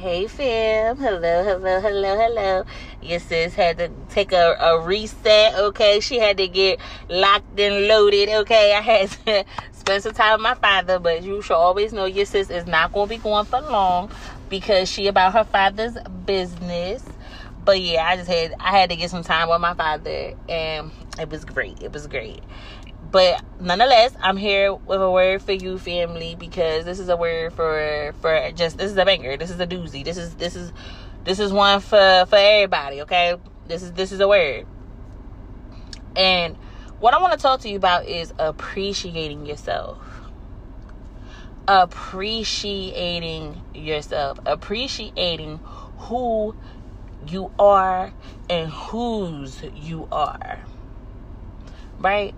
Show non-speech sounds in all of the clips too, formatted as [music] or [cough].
Hey fam, hello, hello, hello, hello. Your sis had to take a, a reset, okay? She had to get locked and loaded, okay? I had [laughs] to spend some time with my father, but you should always know your sis is not going to be going for long because she about her father's business. But yeah, I just had I had to get some time with my father, and it was great. It was great. But nonetheless, I'm here with a word for you, family, because this is a word for for just this is a banger. This is a doozy. This is this is this is one for for everybody. Okay, this is this is a word. And what I want to talk to you about is appreciating yourself. Appreciating yourself. Appreciating who you are and whose you are. Right?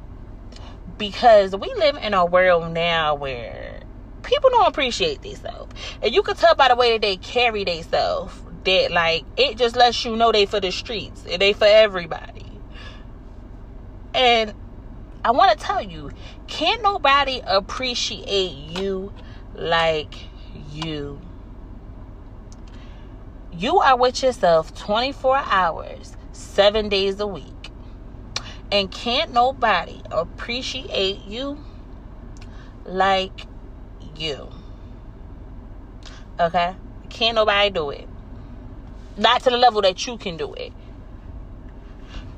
Because we live in a world now where people don't appreciate themselves. And you can tell by the way that they carry themselves that like it just lets you know they for the streets and they for everybody. And I want to tell you, can't nobody appreciate you like you. You are with yourself 24 hours, 7 days a week. And can't nobody appreciate you like you. Okay? Can't nobody do it. Not to the level that you can do it.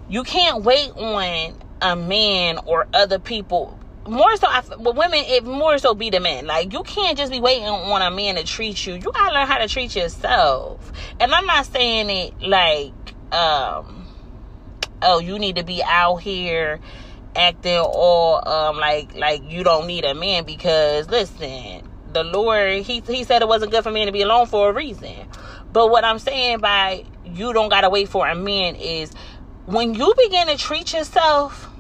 You can't wait on a man or other people. More so, with women, it more so be the men. Like, you can't just be waiting on a man to treat you. You gotta learn how to treat yourself. And I'm not saying it like, um, oh, you need to be out here acting all um like like you don't need a man because listen, the Lord he he said it wasn't good for men to be alone for a reason. But what I'm saying by you don't gotta wait for a man is when you begin to treat yourself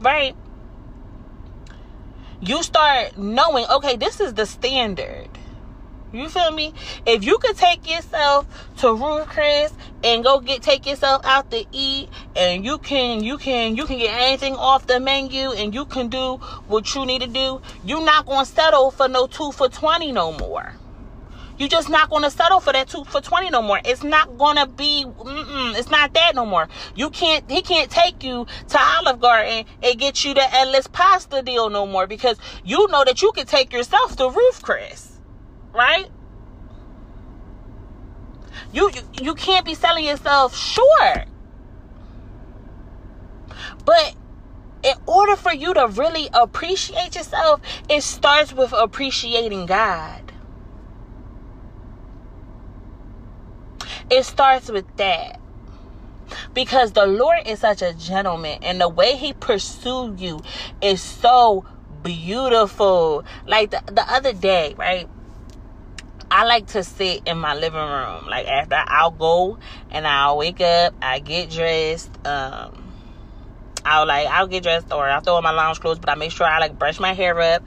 right, you start knowing, okay, this is the standard. You feel me? If you could take yourself to Ruth Chris and go get take yourself out to eat and you can you can you can get anything off the menu and you can do what you need to do, you're not gonna settle for no two for twenty no more. You're just not gonna settle for that two for twenty no more. It's not gonna be. it's not that no more. You can't. He can't take you to Olive Garden and get you the endless pasta deal no more because you know that you can take yourself to Ruth Chris right? You, you you can't be selling yourself short. But in order for you to really appreciate yourself, it starts with appreciating God. It starts with that. Because the Lord is such a gentleman and the way he pursued you is so beautiful. Like the, the other day, right? I like to sit in my living room. Like after I'll go and I'll wake up, I get dressed, um, I'll like I'll get dressed or I'll throw on my lounge clothes, but I make sure I like brush my hair up.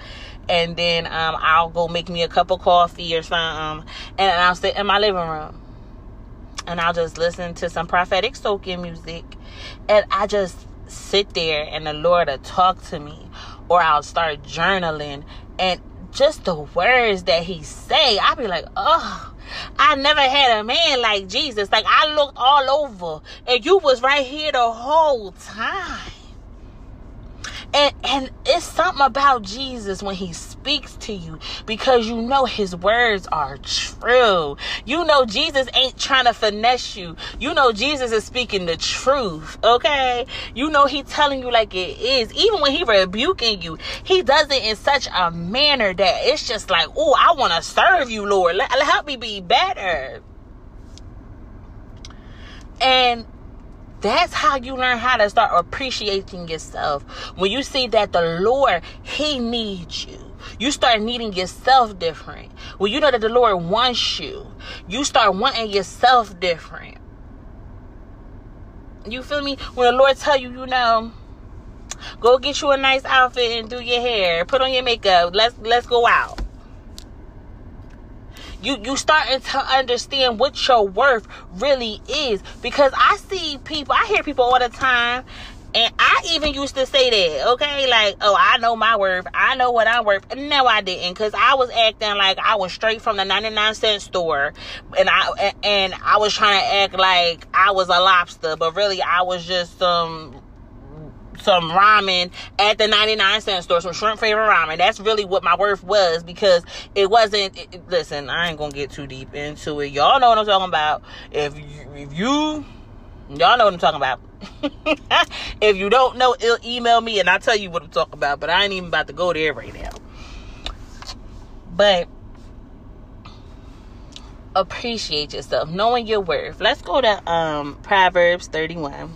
And then um, I'll go make me a cup of coffee or something. And I'll sit in my living room. And I'll just listen to some prophetic soaking music. And I just sit there and the Lord will talk to me. Or I'll start journaling. And just the words that he say, I be like, oh, I never had a man like Jesus. Like I looked all over and you was right here the whole time. And and it's something about Jesus when he speaks to you because you know his words are true. You know Jesus ain't trying to finesse you. You know Jesus is speaking the truth, okay? You know he telling you like it is. Even when he rebuking you, he does it in such a manner that it's just like, "Oh, I want to serve you, Lord. Let, help me be better." And that's how you learn how to start appreciating yourself. When you see that the Lord, He needs you. You start needing yourself different. When you know that the Lord wants you, you start wanting yourself different. You feel me? When the Lord tell you, you know, go get you a nice outfit and do your hair, put on your makeup, let's let's go out you you starting to understand what your worth really is because i see people i hear people all the time And I even used to say that, okay? Like, oh, I know my worth. I know what I'm worth. No, I didn't, because I was acting like I was straight from the 99 cent store, and I and I was trying to act like I was a lobster, but really I was just some some ramen at the 99 cent store, some shrimp flavored ramen. That's really what my worth was because it wasn't. It, listen, I ain't gonna get too deep into it. Y'all know what I'm talking about. If you, if you, y'all know what I'm talking about. [laughs] if you don't know, email me and I'll tell you what I'm talking about. But I ain't even about to go there right now. But appreciate yourself, knowing your worth. Let's go to um Proverbs 31.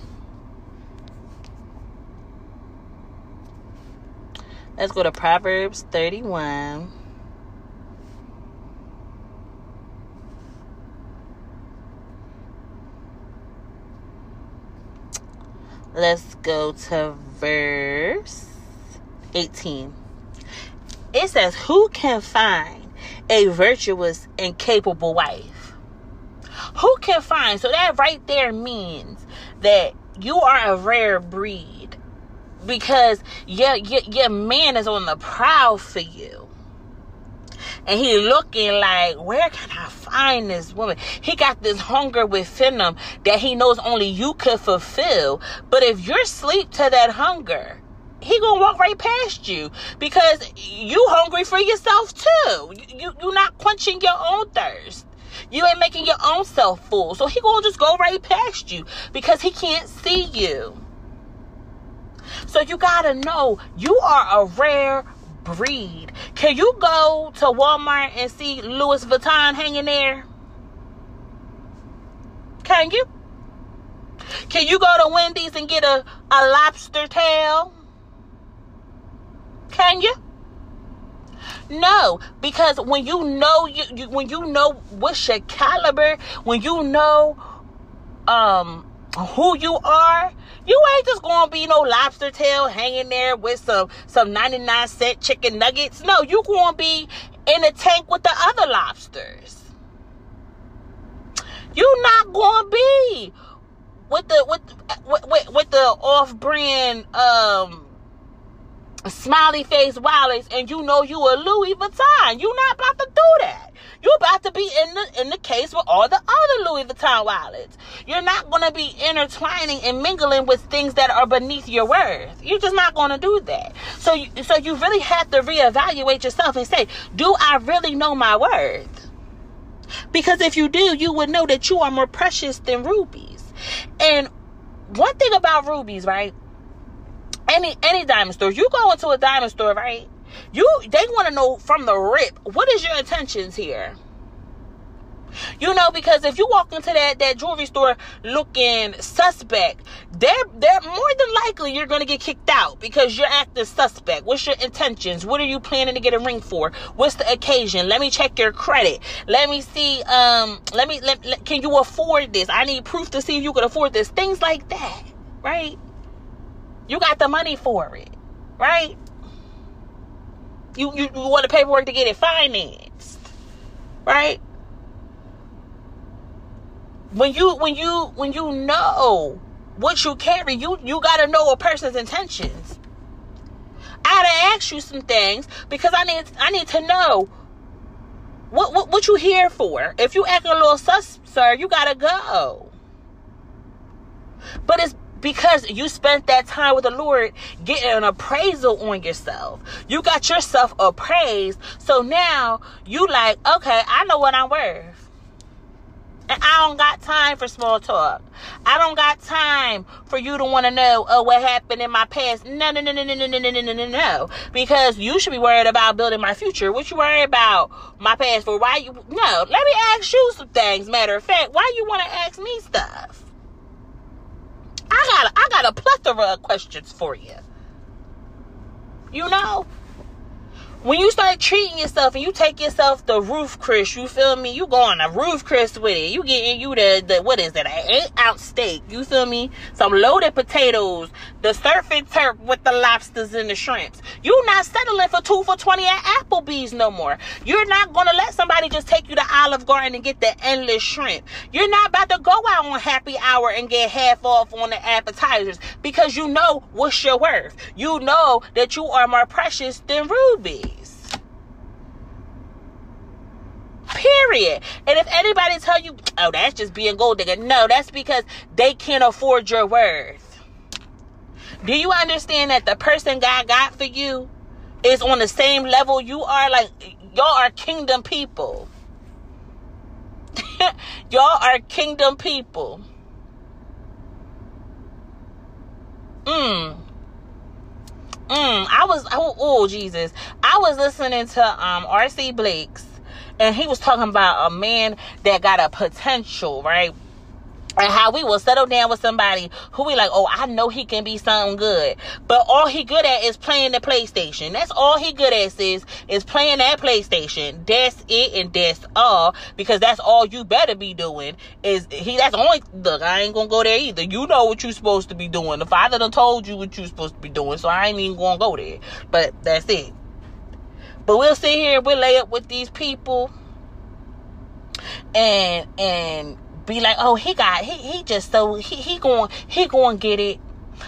Let's go to Proverbs 31. Let's go to verse 18. It says, Who can find a virtuous and capable wife? Who can find? So that right there means that you are a rare breed because your, your, your man is on the prowl for you. And he looking like, where can I find this woman? He got this hunger within him that he knows only you could fulfill. But if you're sleep to that hunger, he gonna walk right past you because you hungry for yourself too. You, you you're not quenching your own thirst. You ain't making your own self full. So he gonna just go right past you because he can't see you. So you gotta know you are a rare breed. Can you go to Walmart and see Louis Vuitton hanging there? Can you? Can you go to Wendy's and get a, a lobster tail? Can you? No, because when you know you, you when you know what's your caliber, when you know um who you are, you ain't just gonna be no lobster tail hanging there with some some 99 cent chicken nuggets. No, you gonna be in a tank with the other lobsters. You not gonna be with the with with, with the off-brand um smiley face wallets and you know you a Louis Vuitton. You not about to do that. You about to be in the in the case with all the other Louis Vuitton wallets. You're not gonna be intertwining and mingling with things that are beneath your worth. You're just not gonna do that. So you, so you really have to reevaluate yourself and say, do I really know my worth? Because if you do, you would know that you are more precious than rubies. And one thing about rubies, right? Any any diamond store. You go into a diamond store, right? You they want to know from the rip what is your intentions here. You know, because if you walk into that, that jewelry store looking suspect, they're they're more than likely you're gonna get kicked out because you're acting suspect. What's your intentions? What are you planning to get a ring for? What's the occasion? Let me check your credit. Let me see. Um, let me let, let can you afford this? I need proof to see if you can afford this. Things like that, right? You got the money for it, right? You, you, you want the paperwork to get it financed, right? When you when you when you know what you carry, you you gotta know a person's intentions. I gotta ask you some things because I need I need to know what what, what you here for. If you act a little sus, sir, you gotta go. But it's because you spent that time with the Lord getting an appraisal on yourself. You got yourself appraised. So now you like, okay, I know what I'm worth. And I don't got time for small talk. I don't got time for you to want to know, oh, what happened in my past. No, no, no, no, no, no, no, no, no, no, no. Because you should be worried about building my future. What you worry about my past for? Why you? No, let me ask you some things. Matter of fact, why you want to ask me stuff? I got I got a plethora of questions for you. You know, when you start treating yourself and you take yourself the Ruth Chris, you feel me? You go on a Ruth Chris with it. You getting you the, the what is it? An eight ounce steak. You feel me? Some loaded potatoes, the surf and turf with the lobsters and the shrimps. You not settling for two for twenty at Applebee's no more. You're not gonna let somebody just take you to Olive Garden and get the endless shrimp. You're not about to go out on happy hour and get half off on the appetizers because you know what's your worth. You know that you are more precious than rubies. Period. And if anybody tell you, oh, that's just being gold digger, no, that's because they can't afford your worth. Do you understand that the person God got for you is on the same level you are? Like, y'all are kingdom people. [laughs] y'all are kingdom people. Mm. Mm, I was oh, oh Jesus. I was listening to um RC Blakes and he was talking about a man that got a potential, right? and how we will settle down with somebody who we like, oh, I know he can be something good. But all he good at is playing the PlayStation. That's all he good at is is playing that PlayStation. That's it and that's all. Because that's all you better be doing. Is he that's only look, I ain't gonna go there either. You know what you're supposed to be doing. The father done told you what you're supposed to be doing, so I ain't even gonna go there. But that's it. But we'll sit here, we'll lay up with these people and and be like, oh, he got he he just so he he going he going get it.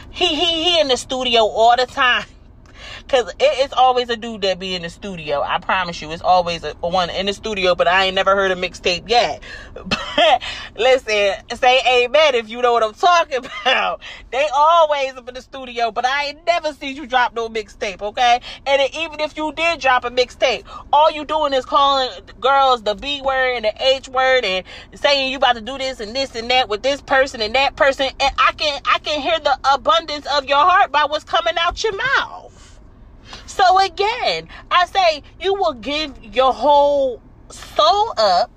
He he he in the studio all the time. [laughs] Cause it's always a dude that be in the studio. I promise you, it's always a, a one in the studio. But I ain't never heard a mixtape yet. [laughs] But listen, say amen if you know what I'm talking [laughs] about. They always up in the studio, but I ain't never seen you drop no mixtape. Okay, and it, even if you did drop a mixtape, all you doing is calling girls the B word and the H word and saying you about to do this and this and that with this person and that person. And I can I can hear the abundance of your heart by what's coming out your mouth. So again, I say you will give your whole soul up.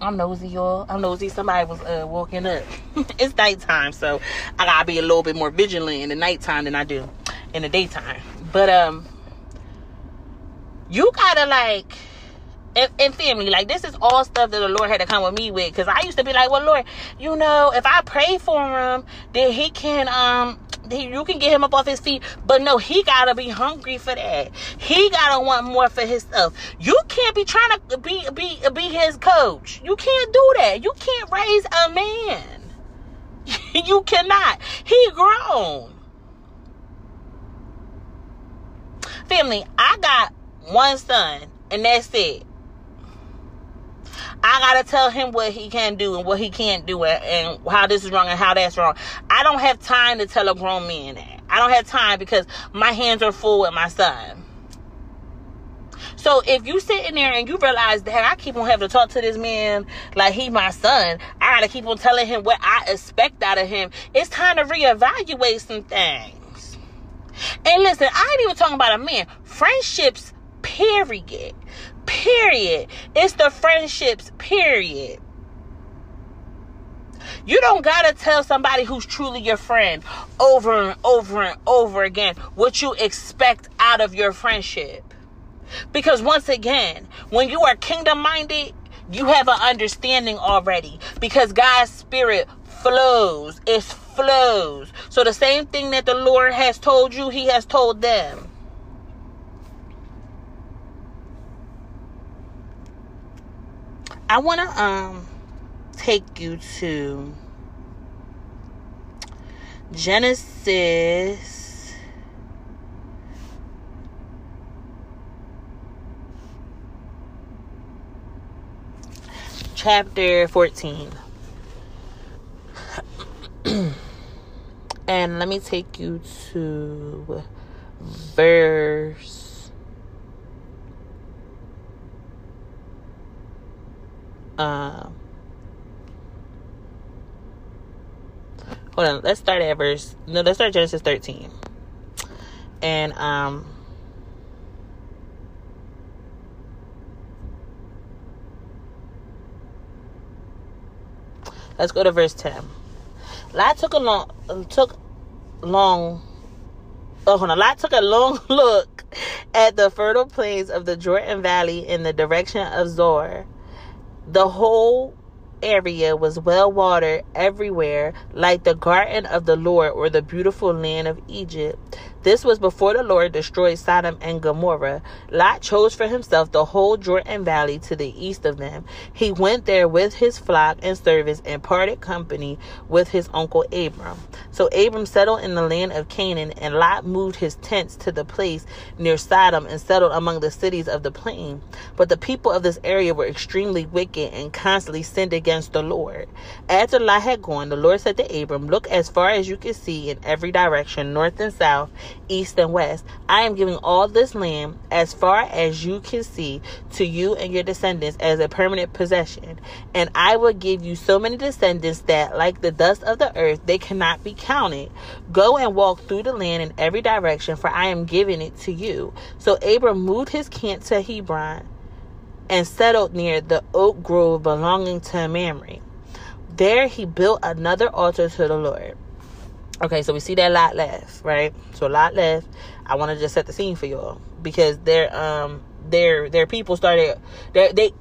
I'm nosy, y'all. I'm nosy. Somebody was uh, walking up. [laughs] it's nighttime, so I gotta be a little bit more vigilant in the nighttime than I do in the daytime. But um, you gotta like and, family, like this is all stuff that the Lord had to come with me with. Cause I used to be like, well, Lord, you know, if I pray for him, then he can um he, you can get him up off his feet, but no, he gotta be hungry for that. He gotta want more for his stuff. You can't be trying to be be be his coach. You can't do that. You can't raise a man. [laughs] you cannot. He grown. Family, I got one son, and that's it. I gotta tell him what he can do and what he can't do and how this is wrong and how that's wrong. I don't have time to tell a grown man that. I don't have time because my hands are full with my son. So if you sitting there and you realize that I keep on having to talk to this man like he's my son, I gotta keep on telling him what I expect out of him. It's time to reevaluate some things. And listen, I ain't even talking about a man. Friendships, period. Period. It's the friendships, period. You don't gotta tell somebody who's truly your friend over and over and over again what you expect out of your friendship. Because once again, when you are kingdom minded, you have an understanding already. Because God's spirit flows, it flows. So the same thing that the Lord has told you, He has told them. I want to um take you to Genesis chapter 14. [clears throat] and let me take you to verse Um, hold on. Let's start at verse. No, let's start Genesis 13. And um. Let's go to verse 10. Lot took a long took long oh hold on. Lot took a long [laughs] look at the fertile plains of the Jordan Valley in the direction of Zoar. The whole area was well watered everywhere, like the garden of the Lord or the beautiful land of Egypt. This was before the Lord destroyed Sodom and Gomorrah. Lot chose for himself the whole Jordan Valley to the east of them. He went there with his flock and servants and parted company with his uncle Abram. So Abram settled in the land of Canaan, and Lot moved his tents to the place near Sodom and settled among the cities of the plain. But the people of this area were extremely wicked and constantly sinned against the Lord. After Lot had gone, the Lord said to Abram, Look as far as you can see in every direction, north and south east and west. I am giving all this land as far as you can see to you and your descendants as a permanent possession. And I will give you so many descendants that, like the dust of the earth, they cannot be counted. Go and walk through the land in every direction, for I am giving it to you. So Abram moved his camp to Hebron and settled near the oak grove belonging to Mamre. There he built another altar to the Lord. Okay, so we see that lot left, right? So a lot left. I want to just set the scene for y'all because their um their their people started they they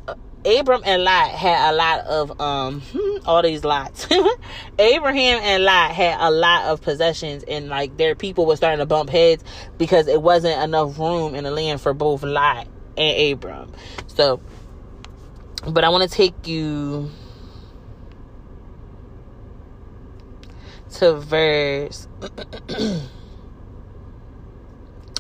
Abram and Lot had a lot of um [laughs] all these lots. [laughs] Abraham and Lot had a lot of possessions and like their people were starting to bump heads because it wasn't enough room in the land for both Lot and Abram. So but I want to take you to verse. [clears throat] All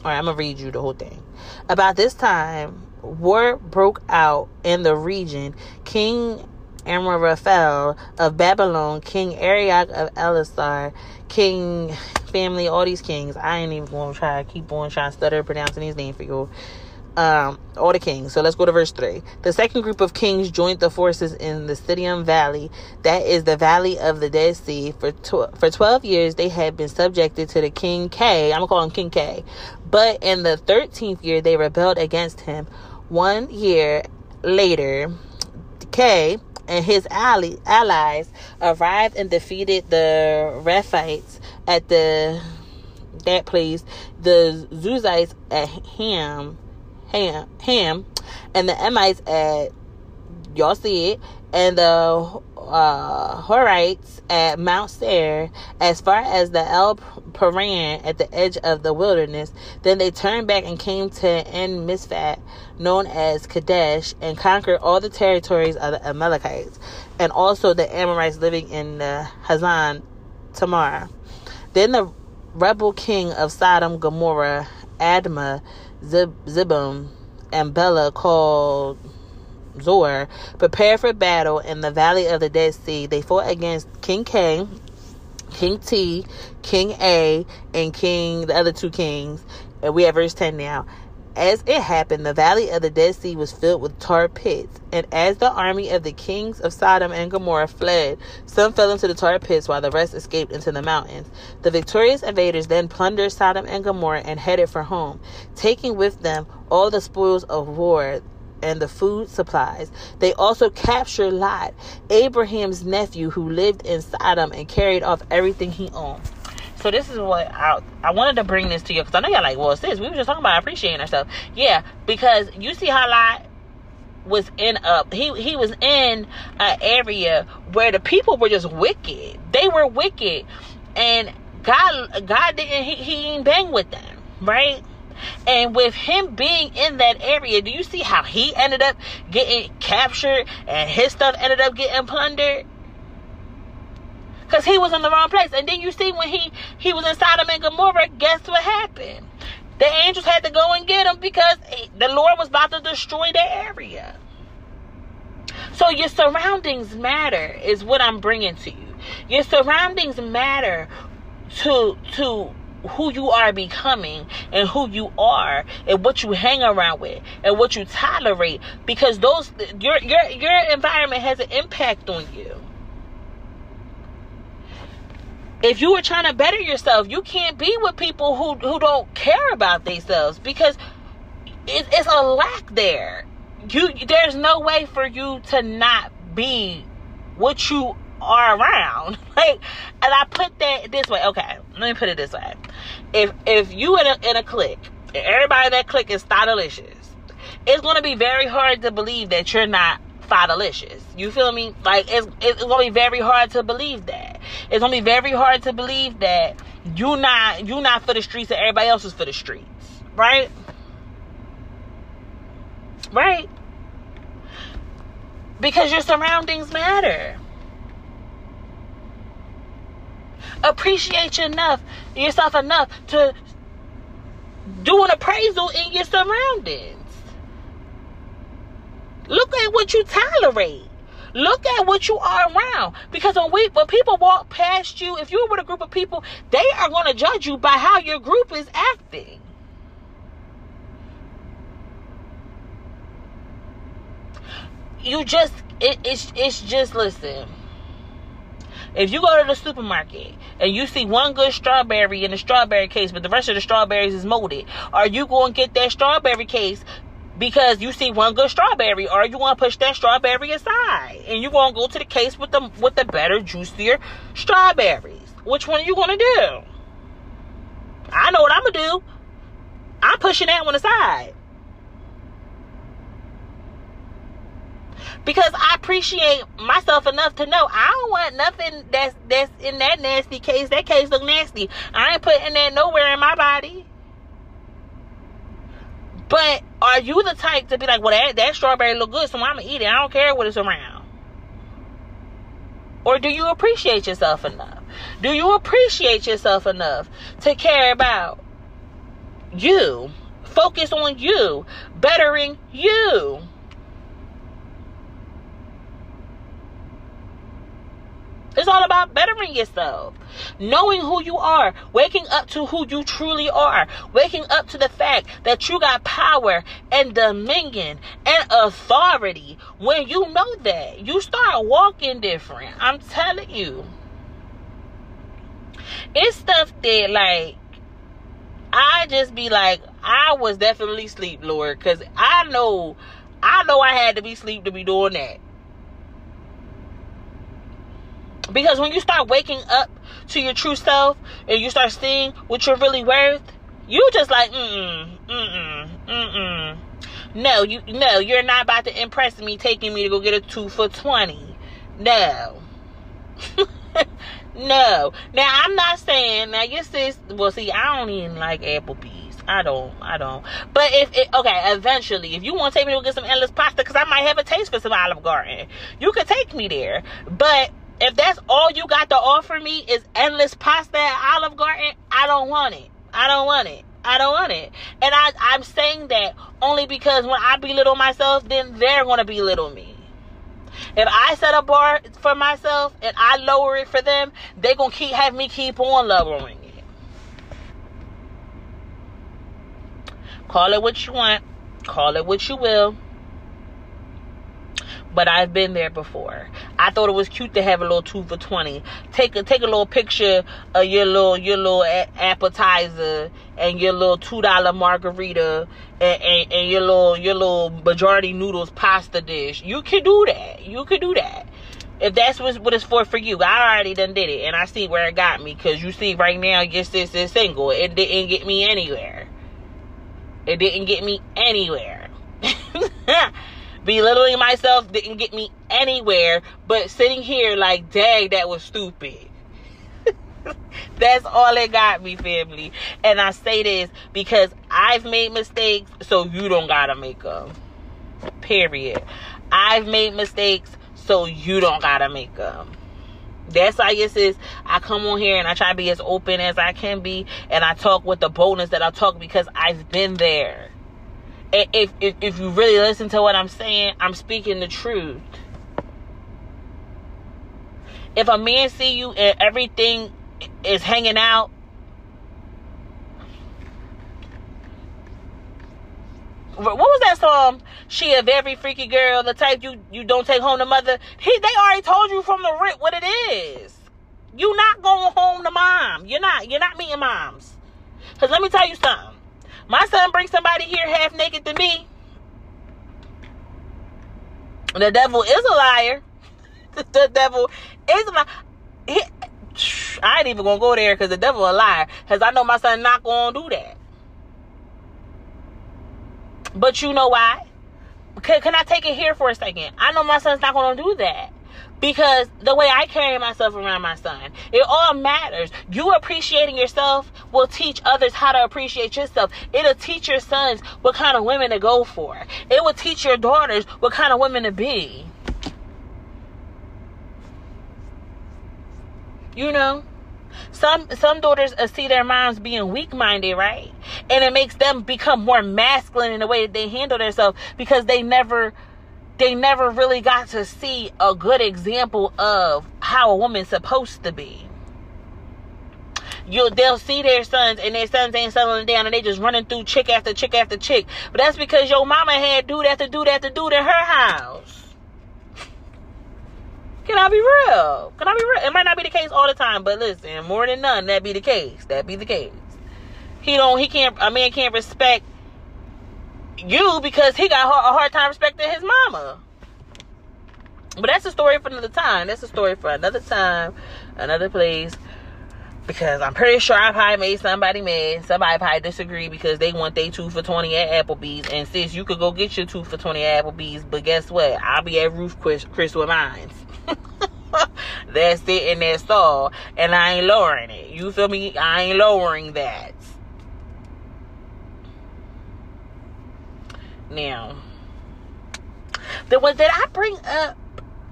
right, I'm gonna read you the whole thing. About this time, war broke out in the region. King Amraphel of Babylon, King Arioch of Elasar, King family, all these kings. I ain't even gonna try to keep on trying to stutter pronouncing these names for you um, all the kings. So let's go to verse 3. The second group of kings joined the forces in the Siddim Valley, that is the valley of the Dead Sea. For, tw- for 12 years, they had been subjected to the king K. I'm going to call him King K. But in the 13th year, they rebelled against him. One year later, K and his ally- allies arrived and defeated the Rephaites at the that place, the Zuzites at Ham Ham, Ham, and the Emites at y'all see it, and the uh, Horites at Mount Seir, as far as the El Paran at the edge of the wilderness. Then they turned back and came to En Mishpat, known as Kadesh, and conquered all the territories of the Amalekites, and also the Amorites living in the Hazan Tamar. Then the rebel king of Sodom, Gomorrah, Admah, Zib- Zibum and Bela called Zoar prepared for battle in the valley of the Dead Sea. They fought against King K, King T, King A, and King the other two kings. And we have verse 10 now. As it happened, the valley of the Dead Sea was filled with tar pits. And as the army of the kings of Sodom and Gomorrah fled, some fell into the tar pits while the rest escaped into the mountains. The victorious invaders then plundered Sodom and Gomorrah and headed for home, taking with them all the spoils of war and the food supplies. They also captured Lot, Abraham's nephew, who lived in Sodom, and carried off everything he owned. So this is what I I wanted to bring this to you because I know y'all like, well, sis, we were just talking about appreciating ourselves. Yeah, because you see how Lot was in a he he was in an area where the people were just wicked. They were wicked, and God God didn't he, he didn't bang with them, right? And with him being in that area, do you see how he ended up getting captured and his stuff ended up getting plundered? Because he was in the wrong place. And then you see when he he was in Sodom and Gomorrah, guess what happened? The angels had to go and get him because the Lord was about to destroy the area. So your surroundings matter is what I'm bringing to you. Your surroundings matter to to who you are becoming and who you are and what you hang around with and what you tolerate because those your your your environment has an impact on you if you were trying to better yourself, you can't be with people who who don't care about themselves because it, it's a lack there. You there's no way for you to not be what you are around. [laughs] Like, and I put that this way. Okay, let me put it this way: if if you in a in a clique everybody that click is delicious. It's gonna be very hard to believe that you're not delicious. You feel me? Like it's it's gonna be very hard to believe that. It's gonna be very hard to believe that you not you not for the streets and everybody else is for the streets. Right? Right? Because your surroundings matter. Appreciate you enough, yourself enough to do an appraisal in your surroundings. Look at what you tolerate. Look at what you are around. Because when we when people walk past you, if you're with a group of people, they are going to judge you by how your group is acting. You just it, it's it's just listen. If you go to the supermarket and you see one good strawberry in the strawberry case, but the rest of the strawberries is molded, are you going to get that strawberry case because you see one good strawberry, or you want to push that strawberry aside, and you want to go to the case with the with the better, juicier strawberries. Which one are you gonna do? I know what I'm gonna do. I'm pushing that one aside. Because I appreciate myself enough to know I don't want nothing that's that's in that nasty case. That case look nasty. I ain't putting that nowhere in my body. But are you the type to be like, well, that, that strawberry look good, so I'm gonna eat it. I don't care what it's around. Or do you appreciate yourself enough? Do you appreciate yourself enough to care about you? Focus on you, bettering you. It's all about bettering yourself, knowing who you are, waking up to who you truly are, waking up to the fact that you got power and dominion and authority. When you know that, you start walking different. I'm telling you. It's stuff that, like, I just be like, I was definitely sleep, Lord, because I know, I know I had to be sleep to be doing that. Because when you start waking up to your true self and you start seeing what you're really worth, you just like, mm mm, mm mm, No, you no, you're not about to impress me taking me to go get a two for twenty. No. [laughs] no. Now I'm not saying now your sis well see, I don't even like Applebee's. I don't, I don't. But if it, okay, eventually, if you want to take me to get some endless pasta, because I might have a taste for some Olive Garden, you could take me there. But if that's all you got to offer me is endless pasta at Olive Garden, I don't want it. I don't want it. I don't want it. And I, I'm saying that only because when I belittle myself, then they're going to belittle me. If I set a bar for myself and I lower it for them, they're going to keep have me keep on lowering it. Call it what you want. Call it what you will but I've been there before. I thought it was cute to have a little two for twenty. Take a take a little picture of your little your little appetizer and your little two dollar margarita and, and, and your little your little majority noodles pasta dish. You can do that. You can do that if that's what, what it's for for you, I already done did it, and I see where it got me. Cause you see, right now, yes, this is single. It didn't get me anywhere. It didn't get me anywhere. [laughs] belittling myself didn't get me anywhere but sitting here like dang that was stupid. [laughs] That's all it got me family. And i say this because i've made mistakes so you don't gotta make them period. I've made mistakes so you don't gotta make them that's why this is I come on here and I try to be as open as I can be and I talk with the boldness that I talk because I've been there if, if, if you really listen to what I'm saying, I'm speaking the truth. If a man see you and everything is hanging out, what was that song? She a very freaky girl, the type you you don't take home to mother. He they already told you from the rip what it is. You not going home to mom. You're not. You're not meeting moms. Cause let me tell you something. My son brings somebody here half naked to me. The devil is a liar. [laughs] the devil is a liar. He, I ain't even gonna go there because the devil a liar. Because I know my son not gonna do that. But you know why? Can, can I take it here for a second? I know my son's not to do that because the way I carry myself around my son, it all matters. You appreciating yourself will teach others how to appreciate yourself. It'll teach your sons what kind of women to go for. It will teach your daughters what kind of women to be. You know? Some some daughters uh, see their moms being weak minded, right? And it makes them become more masculine in the way that they handle themselves because they never they never really got to see a good example of how a woman's supposed to be. You, they'll see their sons and their sons ain't settling down and they just running through chick after chick after chick. But that's because your mama had dude after dude after dude in her house. Can I be real? Can I be real? It might not be the case all the time, but listen, more than none, that be the case. That be the case. He don't. He can't. A man can't respect you because he got a hard time respecting his mama. But that's a story for another time. That's a story for another time, another place. Because I'm pretty sure I probably made somebody mad. Somebody probably disagree because they want their two for 20 at Applebee's. And sis, you could go get your two for 20 at Applebee's. But guess what? I'll be at Chris, Chris with mine. [laughs] that's it in that stall. And I ain't lowering it. You feel me? I ain't lowering that. Now, there was did I bring up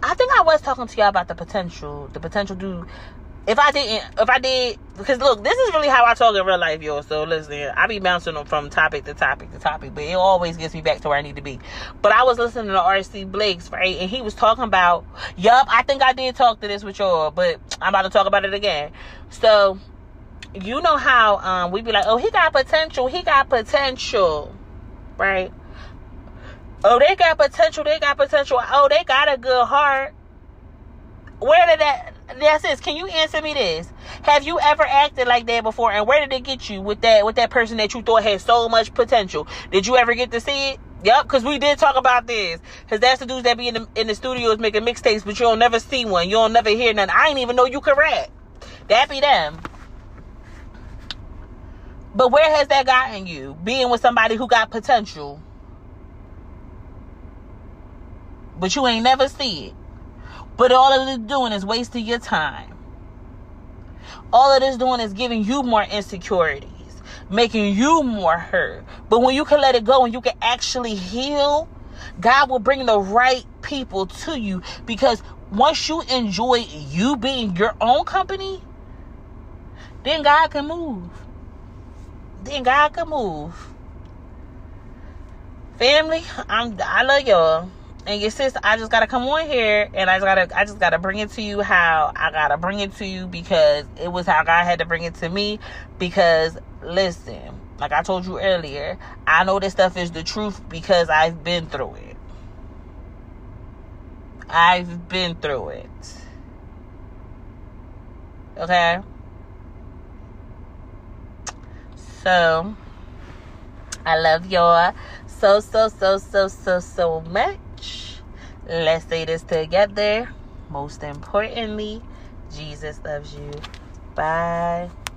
I think I was talking to y'all about the potential, the potential to if I didn't, if I did, because look, this is really how I talk in real life, y'all. So listen, I be bouncing from topic to topic to topic, but it always gets me back to where I need to be. But I was listening to RC Blakes, right? And he was talking about, yup, I think I did talk to this with y'all, but I'm about to talk about it again. So, you know how um, we be like, oh, he got potential, he got potential, right? Oh, they got potential, they got potential. Oh, they got a good heart. Where did that that's this. Can you answer me this? Have you ever acted like that before? And where did it get you with that with that person that you thought had so much potential? Did you ever get to see it? Yep, because we did talk about this. Because that's the dudes that be in the, in the studios making mixtapes, but you don't never see one. You don't never hear none. I ain't even know you could rap. That be them. But where has that gotten you? Being with somebody who got potential. But you ain't never see it. But all of it is doing is wasting your time. All it is doing is giving you more insecurities, making you more hurt. But when you can let it go and you can actually heal, God will bring the right people to you because once you enjoy you being your own company, then God can move. Then God can move. Family, I'm I love y'all and your sister i just gotta come on here and i just gotta i just gotta bring it to you how i gotta bring it to you because it was how god had to bring it to me because listen like i told you earlier i know this stuff is the truth because i've been through it. I've been through it. Okay? So i love y'all so so so so so so much Let's say this together. Most importantly, Jesus loves you. Bye.